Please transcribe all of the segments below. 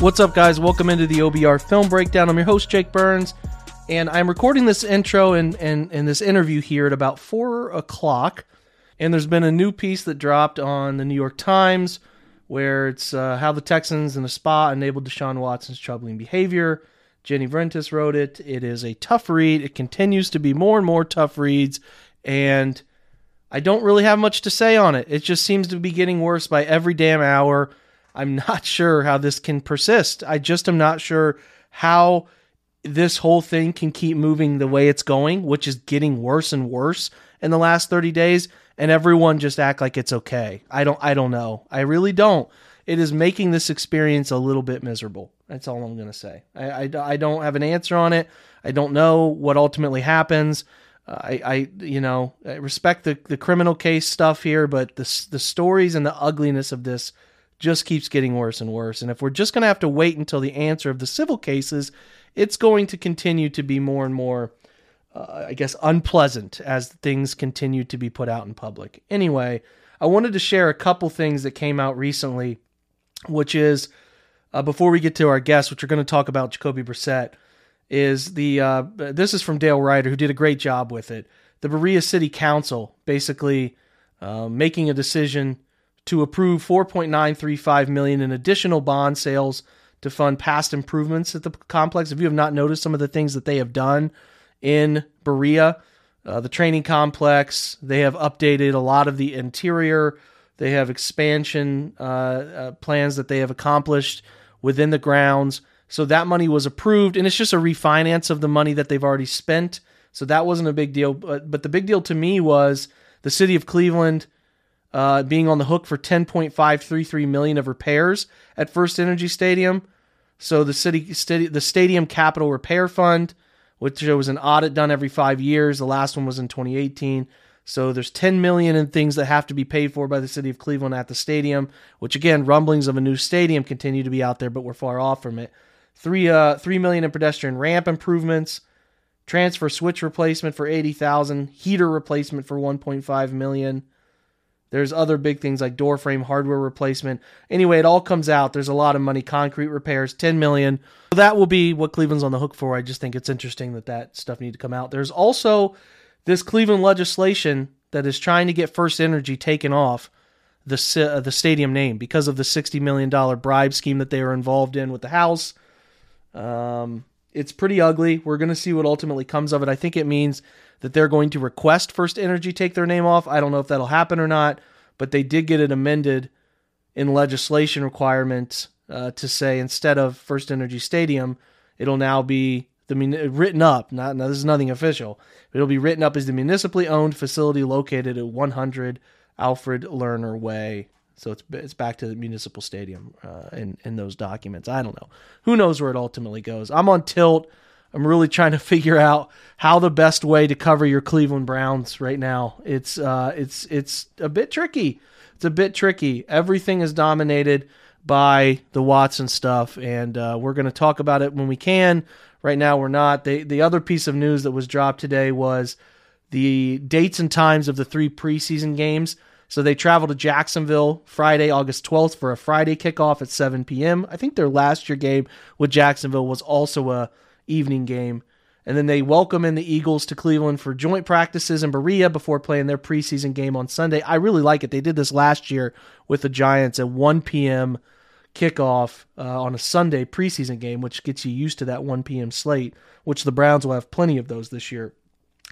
What's up, guys? Welcome into the OBR Film Breakdown. I'm your host, Jake Burns, and I'm recording this intro and, and, and this interview here at about 4 o'clock. And there's been a new piece that dropped on the New York Times where it's uh, how the Texans in a spa enabled Deshaun Watson's troubling behavior. Jenny Vrentas wrote it. It is a tough read. It continues to be more and more tough reads, and I don't really have much to say on it. It just seems to be getting worse by every damn hour. I'm not sure how this can persist. I just am not sure how this whole thing can keep moving the way it's going, which is getting worse and worse in the last 30 days and everyone just act like it's okay. I don't I don't know. I really don't. It is making this experience a little bit miserable. That's all I'm going to say. I, I, I, don't have an answer on it. I don't know what ultimately happens. Uh, I, I you know I respect the, the criminal case stuff here, but the the stories and the ugliness of this just keeps getting worse and worse. And if we're just going to have to wait until the answer of the civil cases, it's going to continue to be more and more, uh, I guess, unpleasant as things continue to be put out in public. Anyway, I wanted to share a couple things that came out recently, which is uh, before we get to our guests, which we're going to talk about Jacoby Brissett, is the uh, this is from Dale Ryder, who did a great job with it. The Berea City Council basically uh, making a decision to approve 4.935 million in additional bond sales to fund past improvements at the complex. If you have not noticed some of the things that they have done in Berea, uh, the training complex, they have updated a lot of the interior. They have expansion uh, uh, plans that they have accomplished within the grounds. So that money was approved, and it's just a refinance of the money that they've already spent. So that wasn't a big deal. But, but the big deal to me was the city of Cleveland uh, being on the hook for 10.533 million of repairs at First Energy Stadium. So the city, the Stadium Capital Repair Fund, which there was an audit done every five years. The last one was in 2018. So there's 10 million in things that have to be paid for by the city of Cleveland at the stadium. Which again, rumblings of a new stadium continue to be out there, but we're far off from it. Three uh three million in pedestrian ramp improvements, transfer switch replacement for 80,000, heater replacement for 1.5 million. There's other big things like door frame hardware replacement. Anyway, it all comes out. There's a lot of money. Concrete repairs, 10 million. So that will be what Cleveland's on the hook for. I just think it's interesting that that stuff need to come out. There's also this Cleveland legislation that is trying to get First Energy taken off the uh, the stadium name because of the 60 million dollar bribe scheme that they were involved in with the House. Um, it's pretty ugly. We're going to see what ultimately comes of it. I think it means that they're going to request First Energy take their name off. I don't know if that'll happen or not, but they did get it amended in legislation requirements uh, to say instead of First Energy Stadium, it'll now be the written up. Not now, this is nothing official. It'll be written up as the municipally owned facility located at 100 Alfred Lerner Way. So it's it's back to the municipal stadium uh, in in those documents. I don't know. Who knows where it ultimately goes? I'm on tilt I'm really trying to figure out how the best way to cover your Cleveland Browns right now. It's uh, it's it's a bit tricky. It's a bit tricky. Everything is dominated by the Watson stuff, and uh, we're going to talk about it when we can. Right now, we're not. The the other piece of news that was dropped today was the dates and times of the three preseason games. So they travel to Jacksonville Friday, August 12th for a Friday kickoff at 7 p.m. I think their last year game with Jacksonville was also a evening game. And then they welcome in the Eagles to Cleveland for joint practices in Berea before playing their preseason game on Sunday. I really like it. They did this last year with the Giants at 1 p.m. kickoff uh, on a Sunday preseason game, which gets you used to that 1 p.m. slate, which the Browns will have plenty of those this year.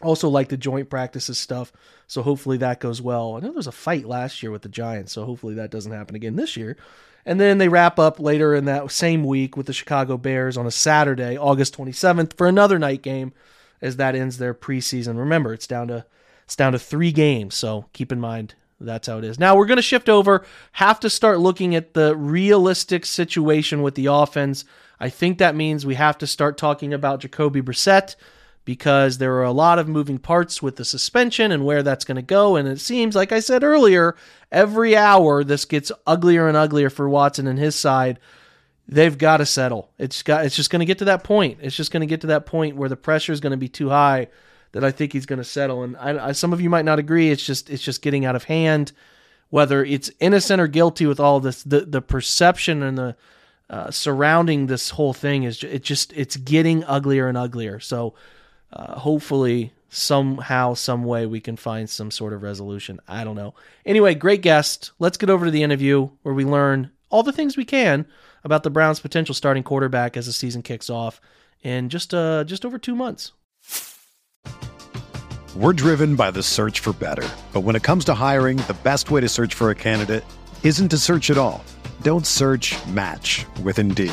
Also, like the joint practices stuff, so hopefully that goes well. I know there was a fight last year with the Giants, so hopefully that doesn't happen again this year. And then they wrap up later in that same week with the Chicago Bears on a Saturday, August 27th, for another night game as that ends their preseason. Remember, it's down to it's down to 3 games, so keep in mind that's how it is. Now we're going to shift over, have to start looking at the realistic situation with the offense. I think that means we have to start talking about Jacoby Brissett because there are a lot of moving parts with the suspension and where that's going to go. And it seems, like I said earlier, every hour this gets uglier and uglier for Watson and his side. They've got to settle. It's got. It's just going to get to that point. It's just going to get to that point where the pressure is going to be too high that I think he's going to settle. And I, I, some of you might not agree. It's just it's just getting out of hand. Whether it's innocent or guilty with all this, the the perception and the uh, surrounding this whole thing is it just it's getting uglier and uglier. So uh, hopefully somehow some way we can find some sort of resolution. I don't know. Anyway, great guest. Let's get over to the interview where we learn all the things we can about the Browns' potential starting quarterback as the season kicks off in just uh just over 2 months. We're driven by the search for better. But when it comes to hiring, the best way to search for a candidate isn't to search at all. Don't search, match with Indeed.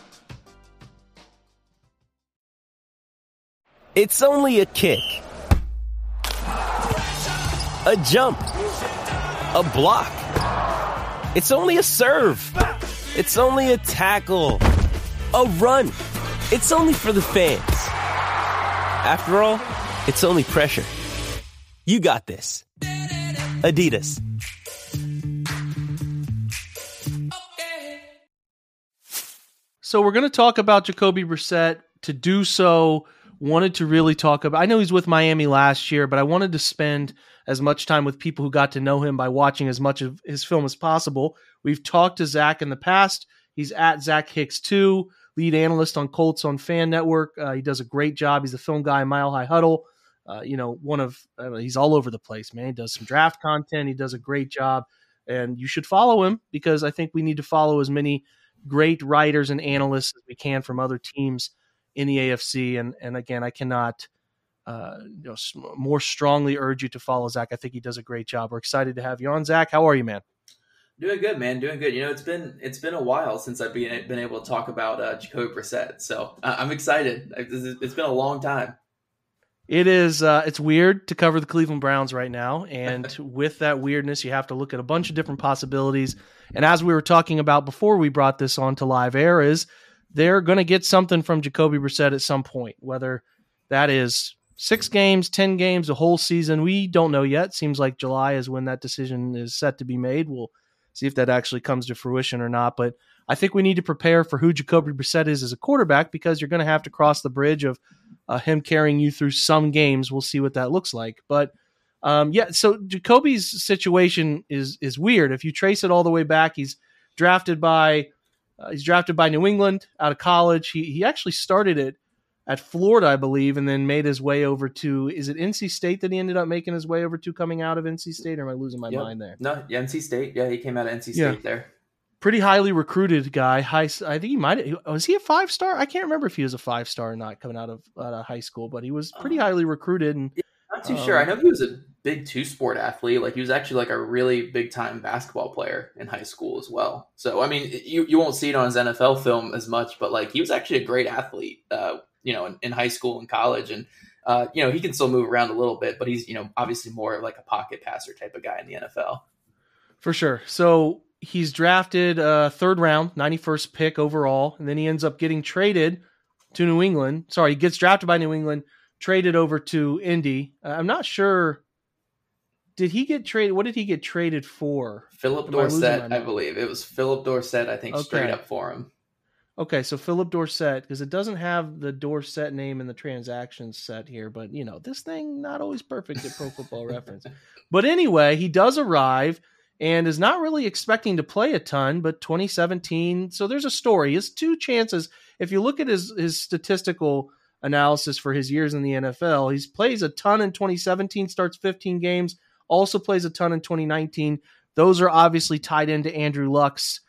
It's only a kick, a jump, a block. It's only a serve. It's only a tackle, a run. It's only for the fans. After all, it's only pressure. You got this. Adidas. So we're going to talk about Jacoby Brissett. To do so, wanted to really talk about. I know he's with Miami last year, but I wanted to spend as much time with people who got to know him by watching as much of his film as possible. We've talked to Zach in the past. He's at Zach Hicks two, lead analyst on Colts on Fan Network. Uh, he does a great job. He's the film guy, Mile High Huddle. Uh, you know, one of know, he's all over the place, man. He does some draft content. He does a great job, and you should follow him because I think we need to follow as many great writers and analysts as we can from other teams in the AFC. And and again, I cannot uh, you know more strongly urge you to follow Zach. I think he does a great job. We're excited to have you on, Zach. How are you, man? Doing good, man. Doing good. You know, it's been it's been a while since I've been been able to talk about uh, Jacoby Brissett, so uh, I'm excited. It's been a long time. It is. Uh, it's weird to cover the Cleveland Browns right now, and with that weirdness, you have to look at a bunch of different possibilities. And as we were talking about before we brought this on to live air, is they're going to get something from Jacoby Brissett at some point, whether that is six games, 10 games, a whole season. We don't know yet. Seems like July is when that decision is set to be made. We'll see if that actually comes to fruition or not. But I think we need to prepare for who Jacoby Brissett is as a quarterback because you're going to have to cross the bridge of uh, him carrying you through some games. We'll see what that looks like. But um, yeah, so Jacoby's situation is is weird. If you trace it all the way back, he's drafted by uh, he's drafted by New England out of college. He he actually started it at Florida, I believe, and then made his way over to is it NC State that he ended up making his way over to coming out of NC State, or am I losing my yep. mind there? No, yeah, NC State. Yeah, he came out of NC State yeah. there. Pretty highly recruited guy. High, I think he might. Was he a five star? I can't remember if he was a five star or not coming out of, out of high school, but he was pretty uh, highly recruited. And yeah, not too um, sure. I know he was a big two sport athlete. Like he was actually like a really big time basketball player in high school as well. So I mean, you you won't see it on his NFL film as much, but like he was actually a great athlete. Uh, you know, in, in, high school and college, and uh, you know he can still move around a little bit, but he's you know obviously more like a pocket passer type of guy in the NFL. For sure. So he's drafted uh, third round, ninety first pick overall, and then he ends up getting traded to New England. Sorry, he gets drafted by New England, traded over to Indy. Uh, I'm not sure did he get traded? What did he get traded for? Phillip Dorsett, I, I, believe it was Phillip Dorsett. I think okay. straight up for him. Okay, so Phillip Dorsett because it doesn't have the Dorsett name in the transactions set here, but you know this thing not always perfect at Pro Football Reference. But anyway, he does arrive and is not really expecting to play a ton. But 2017, so there's a story. Has two chances. If you look at his his statistical analysis for his years in the NFL, he plays a ton in 2017, starts 15 games also plays a ton in 2019. Those are obviously tied into Andrew Luck's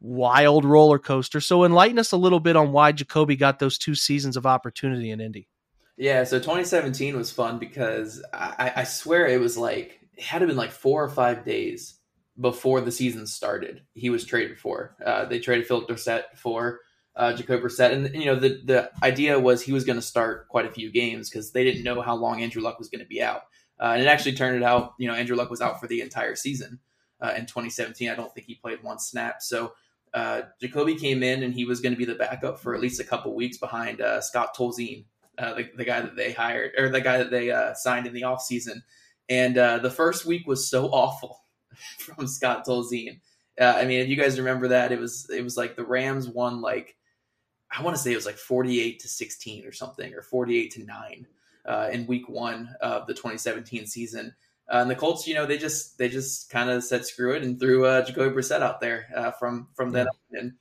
wild roller coaster. So enlighten us a little bit on why Jacoby got those two seasons of opportunity in Indy. Yeah, so 2017 was fun because I, I swear it was like it had to been like four or five days before the season started. He was traded for. Uh, they traded Phillip Dorsett for uh, Jacob Brissett, and you know the the idea was he was going to start quite a few games because they didn't know how long Andrew Luck was going to be out. Uh, and it actually turned out. You know, Andrew Luck was out for the entire season uh, in 2017. I don't think he played one snap. So uh, Jacoby came in and he was going to be the backup for at least a couple weeks behind uh, Scott Tolzien, uh, the, the, guy that they hired or the guy that they uh, signed in the offseason. And the first week was so awful from Scott Tolzien. I mean, if you guys remember that, it was it was like the Rams won like I want to say it was like 48 to 16 or something, or 48 to nine uh, in week one of the 2017 season. Uh, and the Colts, you know, they just they just kind of said screw it and threw uh, Jacoby Brissett out there uh, from from then yeah. and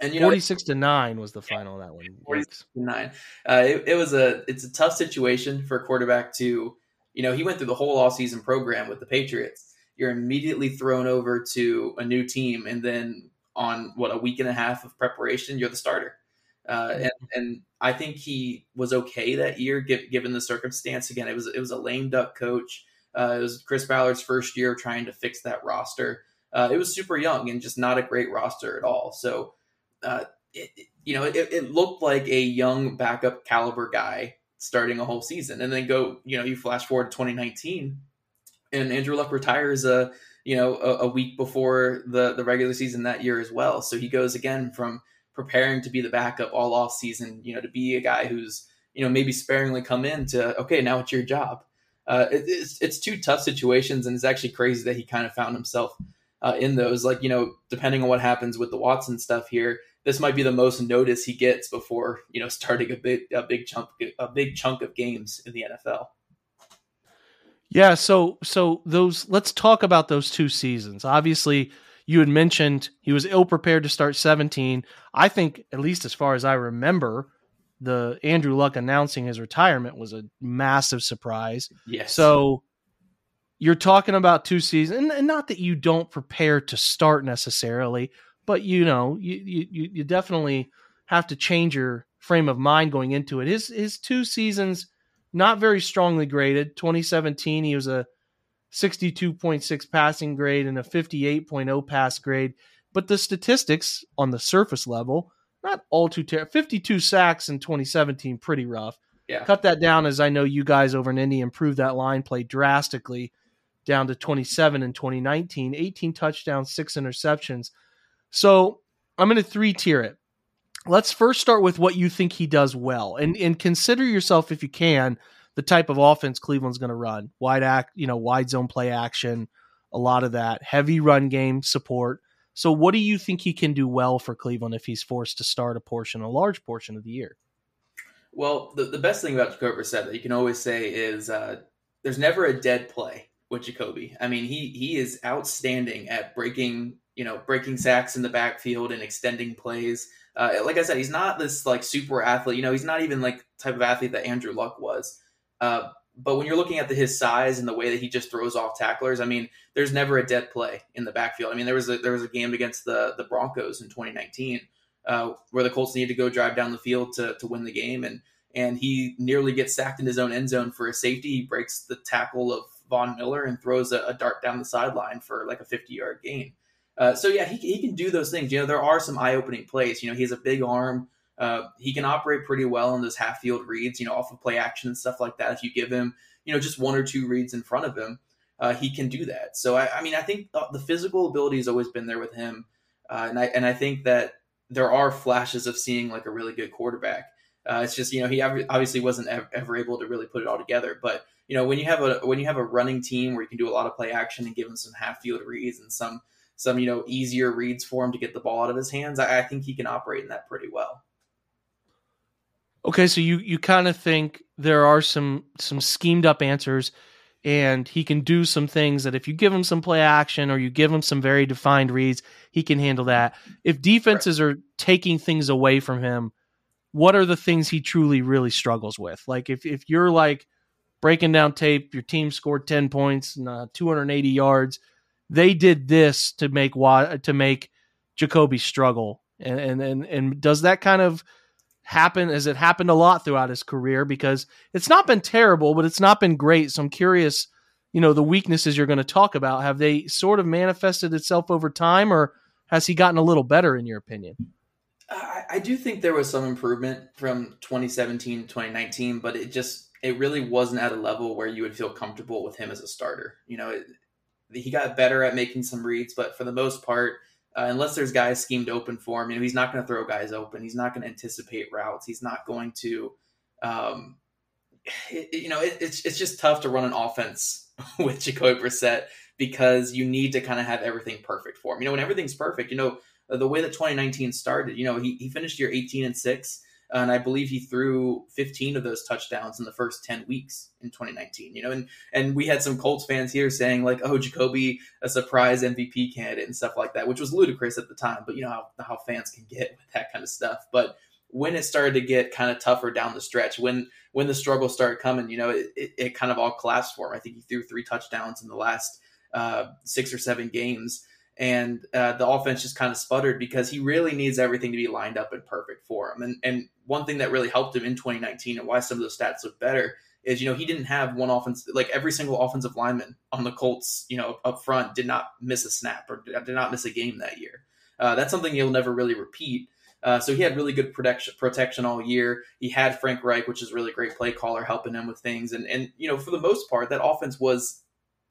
and you know 46 to 9 was the final that one. 46 to 9 uh, it, it, was a it's a tough situation for a quarterback to you know he went through the whole offseason program with the patriots. You're immediately thrown over to a new team and then on what a week and a half of preparation you're the starter uh, and, and I think he was okay that year, given the circumstance. Again, it was it was a lame duck coach. Uh, it was Chris Ballard's first year trying to fix that roster. Uh, it was super young and just not a great roster at all. So, uh, it, you know, it, it, looked like a young backup caliber guy starting a whole season, and then go, you know, you flash forward to 2019, and Andrew Luck retires a you know a, a week before the the regular season that year as well. So he goes again from preparing to be the backup all off season, you know, to be a guy who's, you know, maybe sparingly come in to, okay, now it's your job. Uh, it, it's, it's two tough situations. And it's actually crazy that he kind of found himself uh, in those, like, you know, depending on what happens with the Watson stuff here, this might be the most notice he gets before, you know, starting a big, a big chunk, a big chunk of games in the NFL. Yeah. So, so those, let's talk about those two seasons. Obviously, you had mentioned he was ill prepared to start 17. I think, at least as far as I remember, the Andrew Luck announcing his retirement was a massive surprise. Yes. So you're talking about two seasons, and not that you don't prepare to start necessarily, but you know, you you you definitely have to change your frame of mind going into it. His his two seasons not very strongly graded. 2017, he was a 62.6 passing grade and a 58.0 pass grade. But the statistics on the surface level, not all too terrible. 52 sacks in 2017, pretty rough. Yeah. Cut that down as I know you guys over in Indy improved that line play drastically down to 27 in 2019, 18 touchdowns, six interceptions. So I'm going to three tier it. Let's first start with what you think he does well and, and consider yourself, if you can, the type of offense Cleveland's going to run. Wide act, you know, wide zone play action, a lot of that heavy run game support. So, what do you think he can do well for Cleveland if he's forced to start a portion, a large portion of the year? Well, the, the best thing about Jacoby Brissett that you can always say is uh, there's never a dead play with Jacoby. I mean, he he is outstanding at breaking you know breaking sacks in the backfield and extending plays. Uh, like I said, he's not this like super athlete. You know, he's not even like type of athlete that Andrew Luck was. Uh, but when you're looking at the, his size and the way that he just throws off tacklers, I mean, there's never a dead play in the backfield. I mean, there was a, there was a game against the the Broncos in 2019 uh, where the Colts needed to go drive down the field to to win the game, and and he nearly gets sacked in his own end zone for a safety. He breaks the tackle of Von Miller and throws a, a dart down the sideline for like a 50 yard gain. Uh, so yeah, he, he can do those things. You know, there are some eye opening plays. You know, he has a big arm. Uh, he can operate pretty well in those half field reads, you know, off of play action and stuff like that. If you give him, you know, just one or two reads in front of him, uh, he can do that. So I, I mean, I think the physical ability has always been there with him, uh, and I and I think that there are flashes of seeing like a really good quarterback. Uh, it's just you know he obviously wasn't ever able to really put it all together, but you know when you have a when you have a running team where you can do a lot of play action and give him some half field reads and some some you know easier reads for him to get the ball out of his hands, I, I think he can operate in that pretty well. Okay, so you you kind of think there are some some schemed up answers and he can do some things that if you give him some play action or you give him some very defined reads, he can handle that. If defenses right. are taking things away from him, what are the things he truly really struggles with? Like if if you're like breaking down tape, your team scored 10 points and uh, 280 yards, they did this to make to make Jacoby struggle, and and and, and does that kind of happen? as it happened a lot throughout his career? Because it's not been terrible, but it's not been great. So I'm curious, you know, the weaknesses you're going to talk about have they sort of manifested itself over time, or has he gotten a little better in your opinion? I, do think there was some improvement from 2017 to 2019, but it just it really wasn't at a level where you would feel comfortable with him as a starter. You know, it, he got better at making some reads, but for the most part, uh, unless there's guys schemed open for him, you know, he's not going to throw guys open. He's not going to anticipate routes. He's not going to, um, it, you know, it, it's it's just tough to run an offense with Jacoby Brissett because you need to kind of have everything perfect for him. You know, when everything's perfect, you know, the way that 2019 started, you know, he, he finished year 18 and six and I believe he threw 15 of those touchdowns in the first 10 weeks in 2019. You know, and and we had some Colts fans here saying like, "Oh, Jacoby, a surprise MVP candidate" and stuff like that, which was ludicrous at the time. But you know how how fans can get with that kind of stuff. But when it started to get kind of tougher down the stretch, when when the struggles started coming, you know, it, it, it kind of all collapsed for him. I think he threw three touchdowns in the last uh, six or seven games and uh, the offense just kind of sputtered because he really needs everything to be lined up and perfect for him. And and one thing that really helped him in 2019 and why some of those stats look better is you know he didn't have one offense like every single offensive lineman on the Colts you know up front did not miss a snap or did not miss a game that year. Uh, that's something you'll never really repeat. Uh, so he had really good protection protection all year. He had Frank Reich, which is really great play caller, helping him with things. And and you know for the most part, that offense was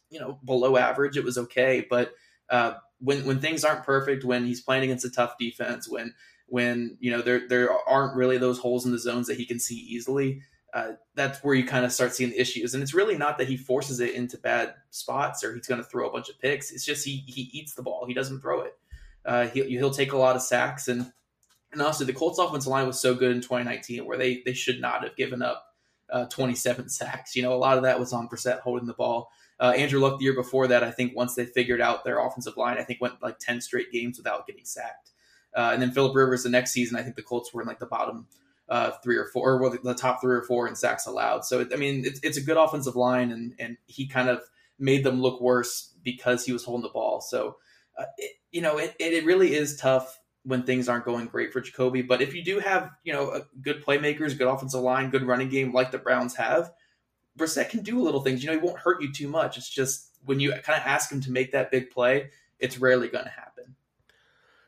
you know below average. It was okay, but uh, when when things aren't perfect, when he's playing against a tough defense, when when you know there there aren't really those holes in the zones that he can see easily, uh, that's where you kind of start seeing the issues. And it's really not that he forces it into bad spots or he's going to throw a bunch of picks. It's just he he eats the ball. He doesn't throw it. Uh, he'll he'll take a lot of sacks and and honestly, the Colts offensive line was so good in 2019 where they they should not have given up uh, 27 sacks. You know, a lot of that was on Brissett holding the ball. Uh, Andrew Luck the year before that, I think once they figured out their offensive line, I think went like 10 straight games without getting sacked. Uh, and then Philip Rivers the next season, I think the Colts were in like the bottom uh, three or four, or well, the top three or four in sacks allowed. So, I mean, it's, it's a good offensive line, and, and he kind of made them look worse because he was holding the ball. So, uh, it, you know, it, it really is tough when things aren't going great for Jacoby. But if you do have, you know, good playmakers, good offensive line, good running game like the Browns have, Brissett can do little things. You know, he won't hurt you too much. It's just when you kind of ask him to make that big play, it's rarely going to happen.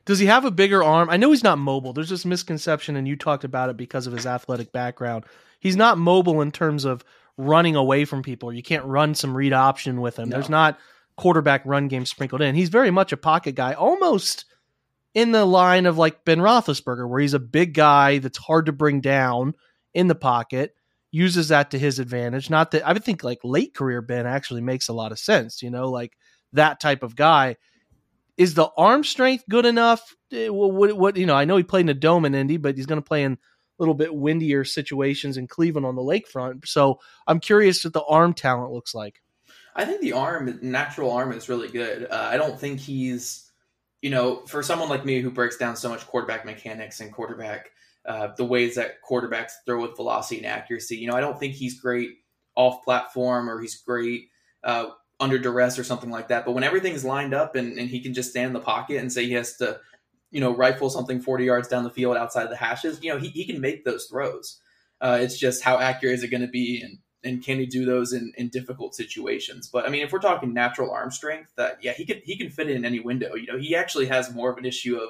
Does he have a bigger arm? I know he's not mobile. There's this misconception, and you talked about it because of his athletic background. He's not mobile in terms of running away from people. You can't run some read option with him. No. There's not quarterback run game sprinkled in. He's very much a pocket guy, almost in the line of like Ben Roethlisberger, where he's a big guy that's hard to bring down in the pocket uses that to his advantage. Not that I would think like late career Ben actually makes a lot of sense, you know, like that type of guy. Is the arm strength good enough? Eh, what, what you know, I know he played in a dome in Indy, but he's going to play in a little bit windier situations in Cleveland on the lakefront. So I'm curious what the arm talent looks like. I think the arm, natural arm, is really good. Uh, I don't think he's, you know, for someone like me who breaks down so much quarterback mechanics and quarterback uh, the ways that quarterbacks throw with velocity and accuracy. You know, I don't think he's great off platform or he's great uh, under duress or something like that. But when everything's lined up and, and he can just stand in the pocket and say he has to, you know, rifle something 40 yards down the field outside the hashes, you know, he, he can make those throws. Uh, it's just how accurate is it going to be and, and can he do those in, in difficult situations? But I mean, if we're talking natural arm strength, that yeah, he can he can fit in any window. You know, he actually has more of an issue of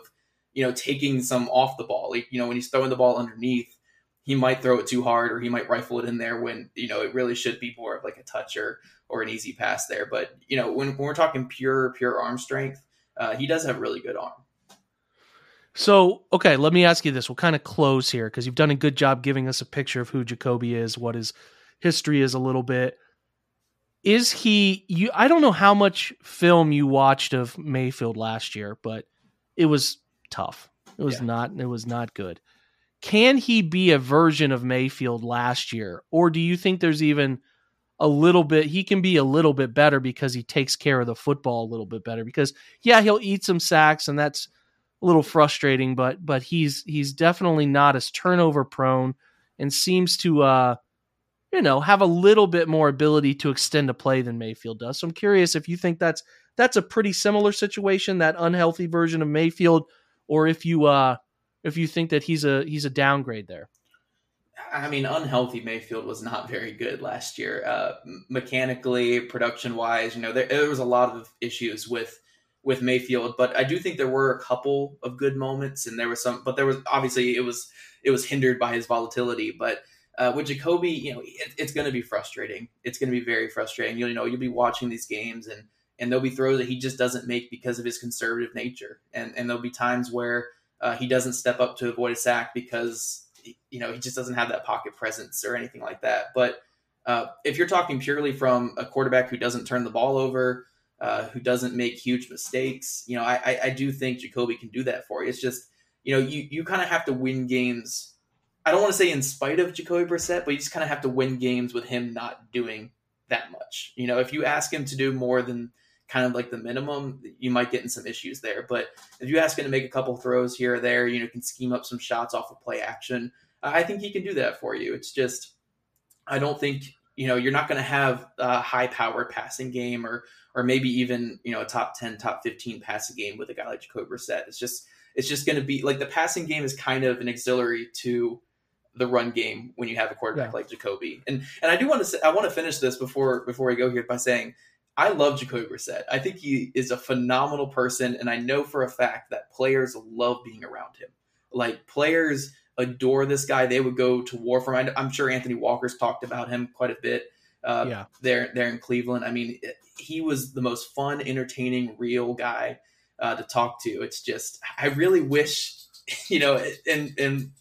you know, taking some off the ball. Like, you know, when he's throwing the ball underneath, he might throw it too hard or he might rifle it in there when, you know, it really should be more of like a touch or, or an easy pass there. But, you know, when, when we're talking pure, pure arm strength, uh, he does have really good arm. So, okay, let me ask you this. We'll kind of close here because you've done a good job giving us a picture of who Jacoby is, what his history is a little bit. Is he you I don't know how much film you watched of Mayfield last year, but it was tough. It was yeah. not it was not good. Can he be a version of Mayfield last year or do you think there's even a little bit he can be a little bit better because he takes care of the football a little bit better because yeah, he'll eat some sacks and that's a little frustrating but but he's he's definitely not as turnover prone and seems to uh you know have a little bit more ability to extend a play than Mayfield does. So I'm curious if you think that's that's a pretty similar situation that unhealthy version of Mayfield or if you uh if you think that he's a he's a downgrade there. I mean, unhealthy Mayfield was not very good last year. Uh, mechanically, production wise, you know, there, there was a lot of issues with with Mayfield, but I do think there were a couple of good moments, and there was some, but there was obviously it was it was hindered by his volatility. But uh, with Jacoby, you know, it, it's going to be frustrating. It's going to be very frustrating. You'll you know you'll be watching these games, and and there'll be throws that he just doesn't make because of his conservative nature, and and there'll be times where uh, he doesn't step up to avoid a sack because you know he just doesn't have that pocket presence or anything like that. But uh, if you're talking purely from a quarterback who doesn't turn the ball over, uh, who doesn't make huge mistakes, you know, I, I do think Jacoby can do that for you. It's just you know you you kind of have to win games. I don't want to say in spite of Jacoby Brissett, but you just kind of have to win games with him not doing that much. You know, if you ask him to do more than kind of like the minimum, you might get in some issues there. But if you ask him to make a couple throws here or there, you know, can scheme up some shots off of play action. Uh, I think he can do that for you. It's just, I don't think you know you're not going to have a high power passing game or or maybe even you know a top 10 top 15 passing game with a guy like jacoby Brissett. it's just it's just going to be like the passing game is kind of an auxiliary to the run game when you have a quarterback yeah. like jacoby and and i do want to say i want to finish this before before we go here by saying I love Jacoby Brissett. I think he is a phenomenal person, and I know for a fact that players love being around him. Like players adore this guy; they would go to war for him. I'm sure Anthony Walker's talked about him quite a bit. Uh, yeah. there, there in Cleveland. I mean, he was the most fun, entertaining, real guy uh, to talk to. It's just, I really wish, you know, in in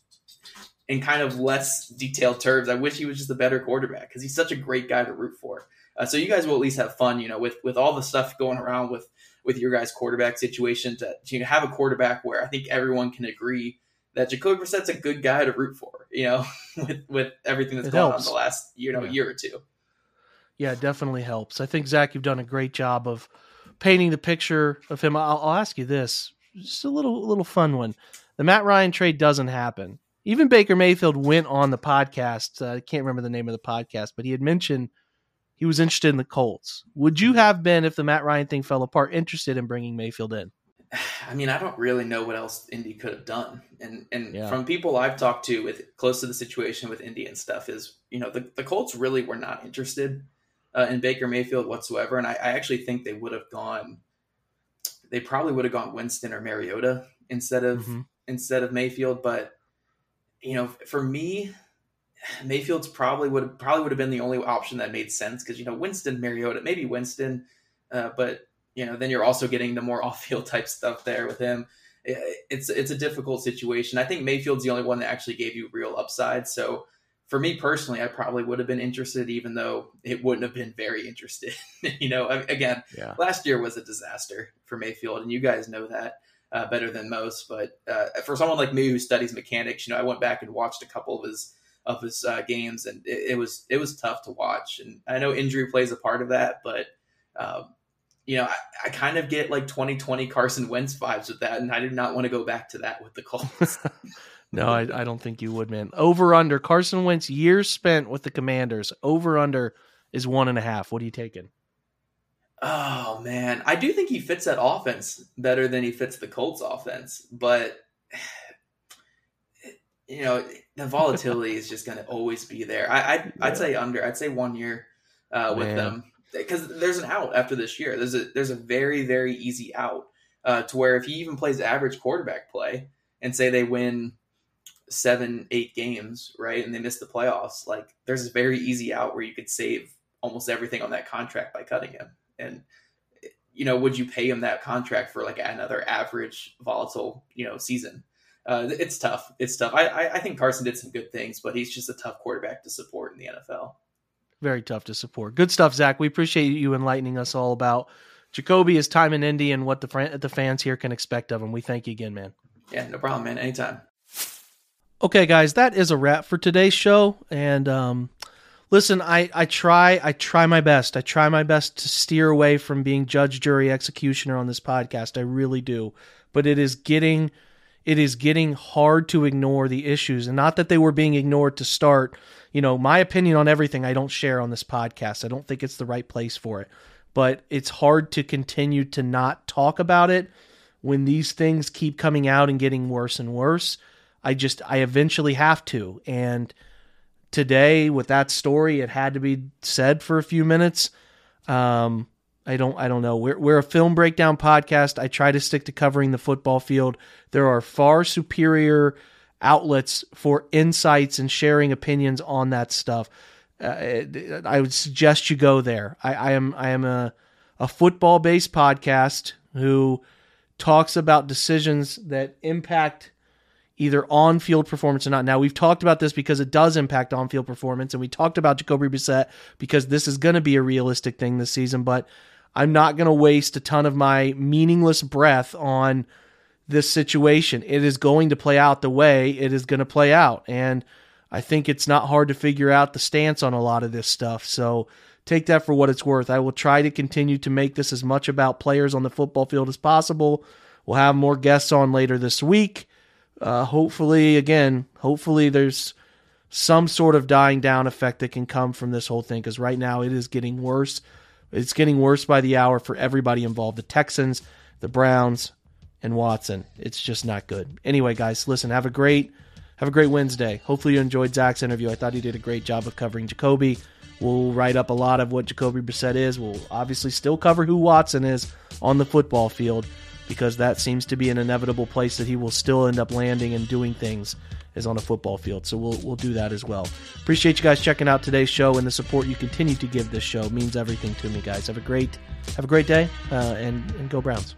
in kind of less detailed terms, I wish he was just a better quarterback because he's such a great guy to root for. Uh, so you guys will at least have fun, you know, with with all the stuff going around with with your guys' quarterback situation. To, to have a quarterback where I think everyone can agree that Jacoby Brissett's a good guy to root for, you know, with with everything that's it going helps. on the last you know yeah. year or two. Yeah, it definitely helps. I think Zach, you've done a great job of painting the picture of him. I'll, I'll ask you this, just a little little fun one. The Matt Ryan trade doesn't happen. Even Baker Mayfield went on the podcast. Uh, I can't remember the name of the podcast, but he had mentioned he was interested in the Colts. Would you have been, if the Matt Ryan thing fell apart, interested in bringing Mayfield in? I mean, I don't really know what else Indy could have done. And and yeah. from people I've talked to with close to the situation with Indy and stuff is, you know, the, the Colts really were not interested uh, in Baker Mayfield whatsoever. And I, I actually think they would have gone, they probably would have gone Winston or Mariota instead of mm-hmm. instead of Mayfield. But you know, for me, Mayfield's probably would probably would have been the only option that made sense because you know Winston, Mariota, maybe Winston, uh, but you know then you're also getting the more off field type stuff there with him. It's it's a difficult situation. I think Mayfield's the only one that actually gave you real upside. So for me personally, I probably would have been interested, even though it wouldn't have been very interested. you know, again, yeah. last year was a disaster for Mayfield, and you guys know that. Uh, better than most, but uh, for someone like me who studies mechanics, you know, I went back and watched a couple of his of his uh, games, and it, it, was it was tough to watch. And I know injury plays a part of that, but um, you know, I, I, kind of get like 2020 Carson Wentz vibes with that, and I did not want to go back to that with the Colts. no, I, I don't think you would, man. Over under Carson Wentz years spent with the Commanders. Over under is one and a half. What are you taking? Oh man, I do think he fits that offense better than he fits the Colts offense, but you know, the volatility is just going to always be there. I, I'd, yeah. I'd say under. I'd say one year uh, with Man. them because there's an out after this year. There's a there's a very very easy out uh, to where if he even plays average quarterback play and say they win seven eight games right and they miss the playoffs, like there's a very easy out where you could save almost everything on that contract by cutting him and you know would you pay him that contract for like another average volatile you know season uh, it's tough. It's tough. I, I, I think Carson did some good things, but he's just a tough quarterback to support in the NFL. Very tough to support. Good stuff, Zach. We appreciate you enlightening us all about Jacoby, his time in Indy, and what the the fans here can expect of him. We thank you again, man. Yeah, no problem, man. Anytime. Okay, guys, that is a wrap for today's show. And um, listen, I I try I try my best. I try my best to steer away from being judge, jury, executioner on this podcast. I really do, but it is getting it is getting hard to ignore the issues. And not that they were being ignored to start. You know my opinion on everything i don't share on this podcast. I don't think it's the right place for it. But it's hard to continue to not talk about it when these things keep coming out and getting worse and worse, I just I eventually have to. And today with that story, it had to be said for a few minutes. Um, I don't I don't know. We're we're a film breakdown podcast. I try to stick to covering the football field. There are far superior outlets for insights and sharing opinions on that stuff. Uh, I would suggest you go there. I, I am I am a a football based podcast who talks about decisions that impact either on field performance or not. Now we've talked about this because it does impact on field performance, and we talked about Jacoby Brissett because this is going to be a realistic thing this season. But I'm not going to waste a ton of my meaningless breath on this situation. It is going to play out the way it is going to play out, and I think it's not hard to figure out the stance on a lot of this stuff. So take that for what it's worth. I will try to continue to make this as much about players on the football field as possible. We'll have more guests on later this week. Uh, hopefully, again, hopefully there's some sort of dying down effect that can come from this whole thing because right now it is getting worse. It's getting worse by the hour for everybody involved the Texans, the Browns, and Watson. It's just not good. Anyway, guys, listen, have a great have a great Wednesday. Hopefully you enjoyed Zach's interview. I thought he did a great job of covering Jacoby. We'll write up a lot of what Jacoby Brissett is. We'll obviously still cover who Watson is on the football field because that seems to be an inevitable place that he will still end up landing and doing things is on a football field. So we'll we'll do that as well. Appreciate you guys checking out today's show and the support you continue to give this show means everything to me, guys. Have a great have a great day uh, and and go Browns.